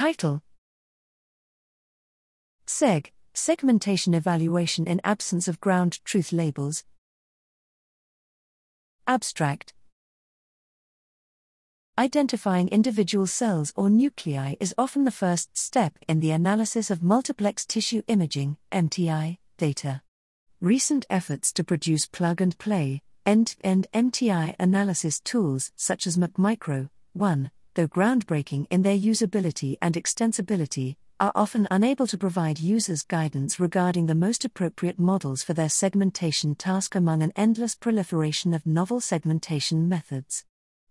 Title SEG Segmentation Evaluation in Absence of Ground Truth Labels. Abstract Identifying individual cells or nuclei is often the first step in the analysis of multiplex tissue imaging MTI, data. Recent efforts to produce plug and play, end to end MTI analysis tools such as MCMICRO, 1, though groundbreaking in their usability and extensibility, are often unable to provide users guidance regarding the most appropriate models for their segmentation task among an endless proliferation of novel segmentation methods.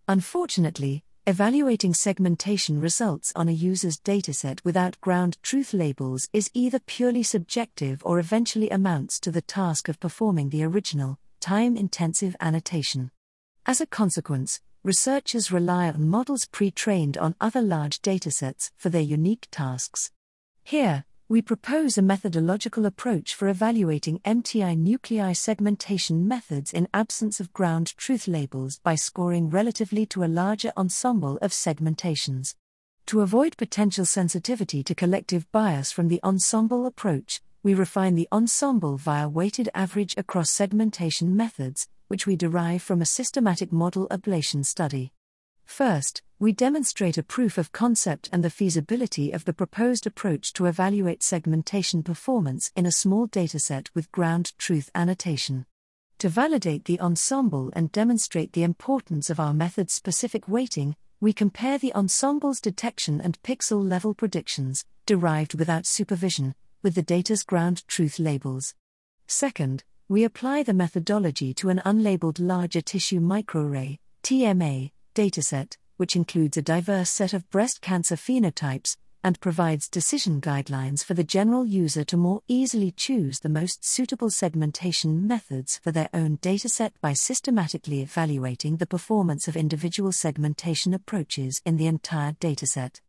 Unfortunately, evaluating segmentation results on a user's dataset without ground truth labels is either purely subjective or eventually amounts to the task of performing the original, time intensive annotation. As a consequence, researchers rely on models pre trained on other large datasets for their unique tasks. Here, we propose a methodological approach for evaluating MTI nuclei segmentation methods in absence of ground truth labels by scoring relatively to a larger ensemble of segmentations. To avoid potential sensitivity to collective bias from the ensemble approach, we refine the ensemble via weighted average across segmentation methods, which we derive from a systematic model ablation study. First, we demonstrate a proof of concept and the feasibility of the proposed approach to evaluate segmentation performance in a small dataset with ground truth annotation. To validate the ensemble and demonstrate the importance of our method specific weighting, we compare the ensemble's detection and pixel level predictions, derived without supervision, with the data's ground truth labels. Second, we apply the methodology to an unlabeled larger tissue microarray, TMA, dataset, which includes a diverse set of breast cancer phenotypes, and provides decision guidelines for the general user to more easily choose the most suitable segmentation methods for their own dataset by systematically evaluating the performance of individual segmentation approaches in the entire dataset.